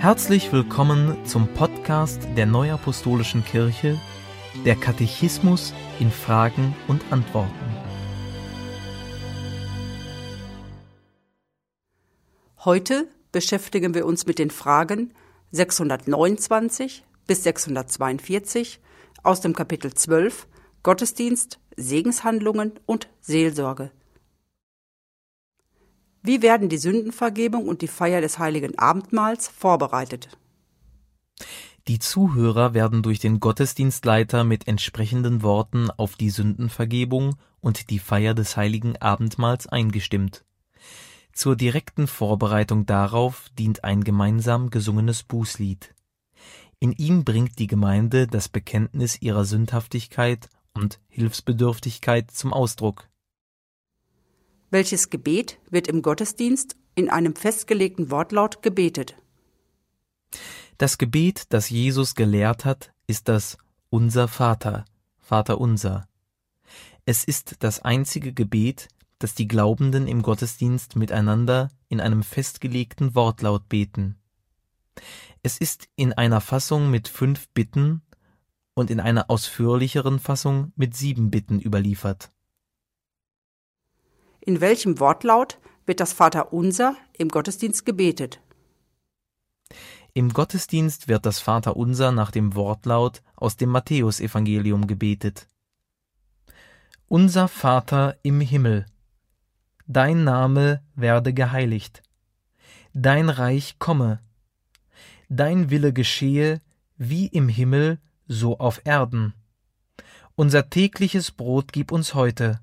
Herzlich willkommen zum Podcast der Neuapostolischen Kirche, der Katechismus in Fragen und Antworten. Heute beschäftigen wir uns mit den Fragen 629 bis 642 aus dem Kapitel 12 Gottesdienst, Segenshandlungen und Seelsorge. Wie werden die Sündenvergebung und die Feier des heiligen Abendmahls vorbereitet? Die Zuhörer werden durch den Gottesdienstleiter mit entsprechenden Worten auf die Sündenvergebung und die Feier des heiligen Abendmahls eingestimmt. Zur direkten Vorbereitung darauf dient ein gemeinsam gesungenes Bußlied. In ihm bringt die Gemeinde das Bekenntnis ihrer Sündhaftigkeit und Hilfsbedürftigkeit zum Ausdruck. Welches Gebet wird im Gottesdienst in einem festgelegten Wortlaut gebetet? Das Gebet, das Jesus gelehrt hat, ist das Unser Vater, Vater unser. Es ist das einzige Gebet, das die Glaubenden im Gottesdienst miteinander in einem festgelegten Wortlaut beten. Es ist in einer Fassung mit fünf Bitten und in einer ausführlicheren Fassung mit sieben Bitten überliefert. In welchem Wortlaut wird das Vaterunser im Gottesdienst gebetet? Im Gottesdienst wird das Vaterunser nach dem Wortlaut aus dem Matthäusevangelium gebetet. Unser Vater im Himmel, dein Name werde geheiligt, dein Reich komme, dein Wille geschehe wie im Himmel, so auf Erden. Unser tägliches Brot gib uns heute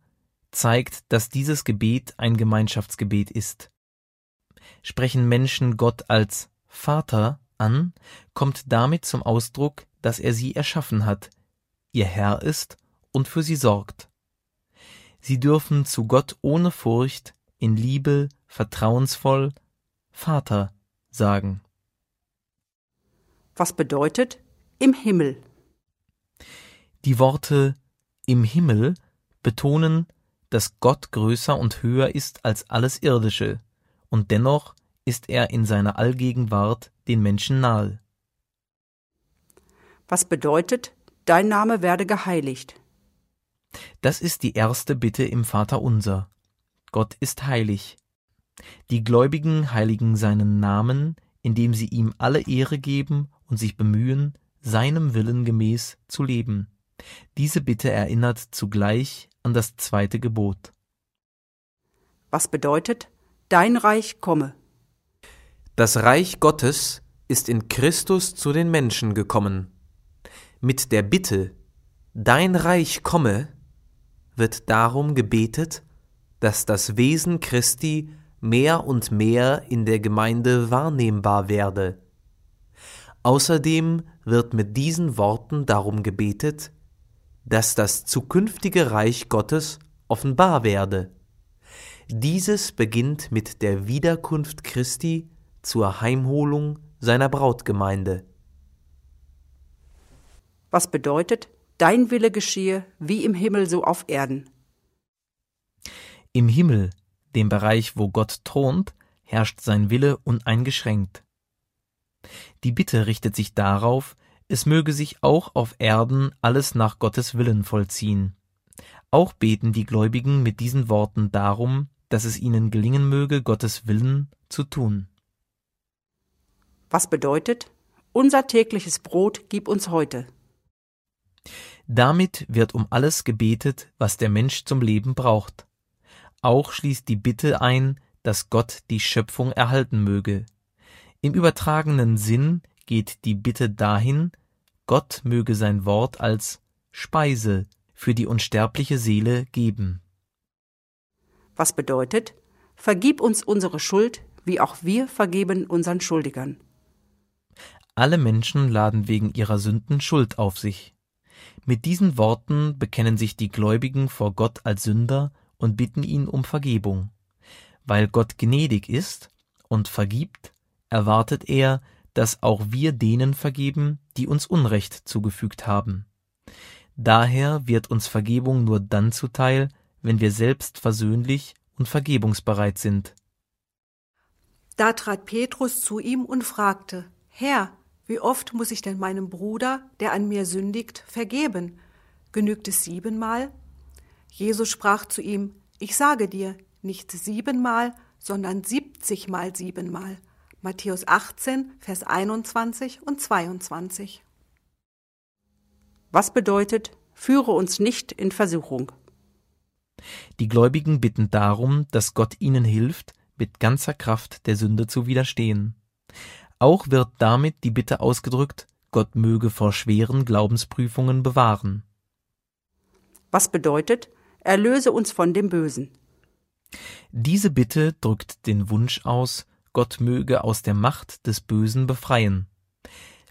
zeigt, dass dieses Gebet ein Gemeinschaftsgebet ist. Sprechen Menschen Gott als Vater an, kommt damit zum Ausdruck, dass er sie erschaffen hat, ihr Herr ist und für sie sorgt. Sie dürfen zu Gott ohne Furcht, in Liebe, vertrauensvoll Vater sagen. Was bedeutet im Himmel? Die Worte im Himmel betonen, dass Gott größer und höher ist als alles Irdische, und dennoch ist er in seiner Allgegenwart den Menschen nahe. Was bedeutet, dein Name werde geheiligt? Das ist die erste Bitte im Vaterunser. Gott ist heilig. Die Gläubigen heiligen seinen Namen, indem sie ihm alle Ehre geben und sich bemühen, seinem Willen gemäß zu leben. Diese Bitte erinnert zugleich an das zweite Gebot. Was bedeutet, dein Reich komme? Das Reich Gottes ist in Christus zu den Menschen gekommen. Mit der Bitte, dein Reich komme, wird darum gebetet, dass das Wesen Christi mehr und mehr in der Gemeinde wahrnehmbar werde. Außerdem wird mit diesen Worten darum gebetet, dass das zukünftige Reich Gottes offenbar werde. Dieses beginnt mit der Wiederkunft Christi zur Heimholung seiner Brautgemeinde. Was bedeutet, dein Wille geschehe wie im Himmel so auf Erden? Im Himmel, dem Bereich, wo Gott thront, herrscht sein Wille uneingeschränkt. Die Bitte richtet sich darauf, es möge sich auch auf Erden alles nach Gottes Willen vollziehen. Auch beten die Gläubigen mit diesen Worten darum, dass es ihnen gelingen möge, Gottes Willen zu tun. Was bedeutet, unser tägliches Brot gib uns heute. Damit wird um alles gebetet, was der Mensch zum Leben braucht. Auch schließt die Bitte ein, dass Gott die Schöpfung erhalten möge. Im übertragenen Sinn geht die Bitte dahin, Gott möge sein Wort als Speise für die unsterbliche Seele geben. Was bedeutet, vergib uns unsere Schuld, wie auch wir vergeben unseren Schuldigern. Alle Menschen laden wegen ihrer Sünden Schuld auf sich. Mit diesen Worten bekennen sich die Gläubigen vor Gott als Sünder und bitten ihn um Vergebung. Weil Gott gnädig ist und vergibt, erwartet er, dass auch wir denen vergeben, die uns Unrecht zugefügt haben. Daher wird uns Vergebung nur dann zuteil, wenn wir selbst versöhnlich und vergebungsbereit sind. Da trat Petrus zu ihm und fragte, Herr, wie oft muss ich denn meinem Bruder, der an mir sündigt, vergeben? Genügt es siebenmal? Jesus sprach zu ihm, Ich sage dir, nicht siebenmal, sondern siebzigmal siebenmal. Matthäus 18, Vers 21 und 22. Was bedeutet, führe uns nicht in Versuchung? Die Gläubigen bitten darum, dass Gott ihnen hilft, mit ganzer Kraft der Sünde zu widerstehen. Auch wird damit die Bitte ausgedrückt, Gott möge vor schweren Glaubensprüfungen bewahren. Was bedeutet, erlöse uns von dem Bösen? Diese Bitte drückt den Wunsch aus, Gott möge aus der Macht des Bösen befreien.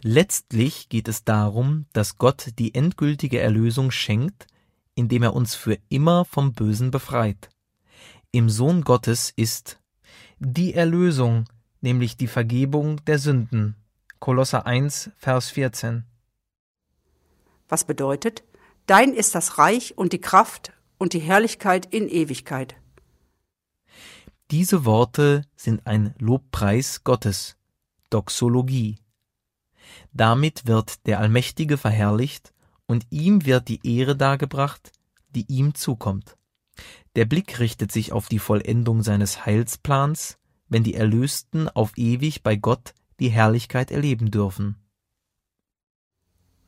Letztlich geht es darum, dass Gott die endgültige Erlösung schenkt, indem er uns für immer vom Bösen befreit. Im Sohn Gottes ist die Erlösung, nämlich die Vergebung der Sünden. Kolosser 1, Vers 14. Was bedeutet, dein ist das Reich und die Kraft und die Herrlichkeit in Ewigkeit. Diese Worte sind ein Lobpreis Gottes, Doxologie. Damit wird der Allmächtige verherrlicht und ihm wird die Ehre dargebracht, die ihm zukommt. Der Blick richtet sich auf die Vollendung seines Heilsplans, wenn die Erlösten auf ewig bei Gott die Herrlichkeit erleben dürfen.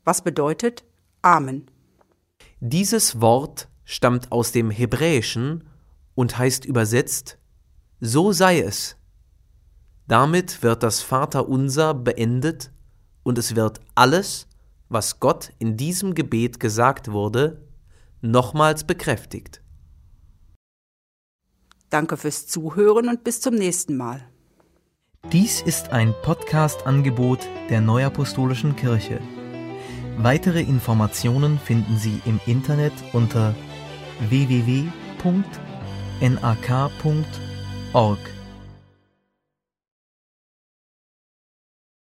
Was bedeutet Amen? Dieses Wort stammt aus dem Hebräischen und heißt übersetzt So sei es. Damit wird das Vaterunser beendet und es wird alles, was Gott in diesem Gebet gesagt wurde, nochmals bekräftigt. Danke fürs Zuhören und bis zum nächsten Mal. Dies ist ein Podcast-Angebot der Neuapostolischen Kirche. Weitere Informationen finden Sie im Internet unter www.nak.org. org.